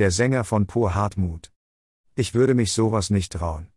der Sänger von Pur Hartmut. Ich würde mich sowas nicht trauen.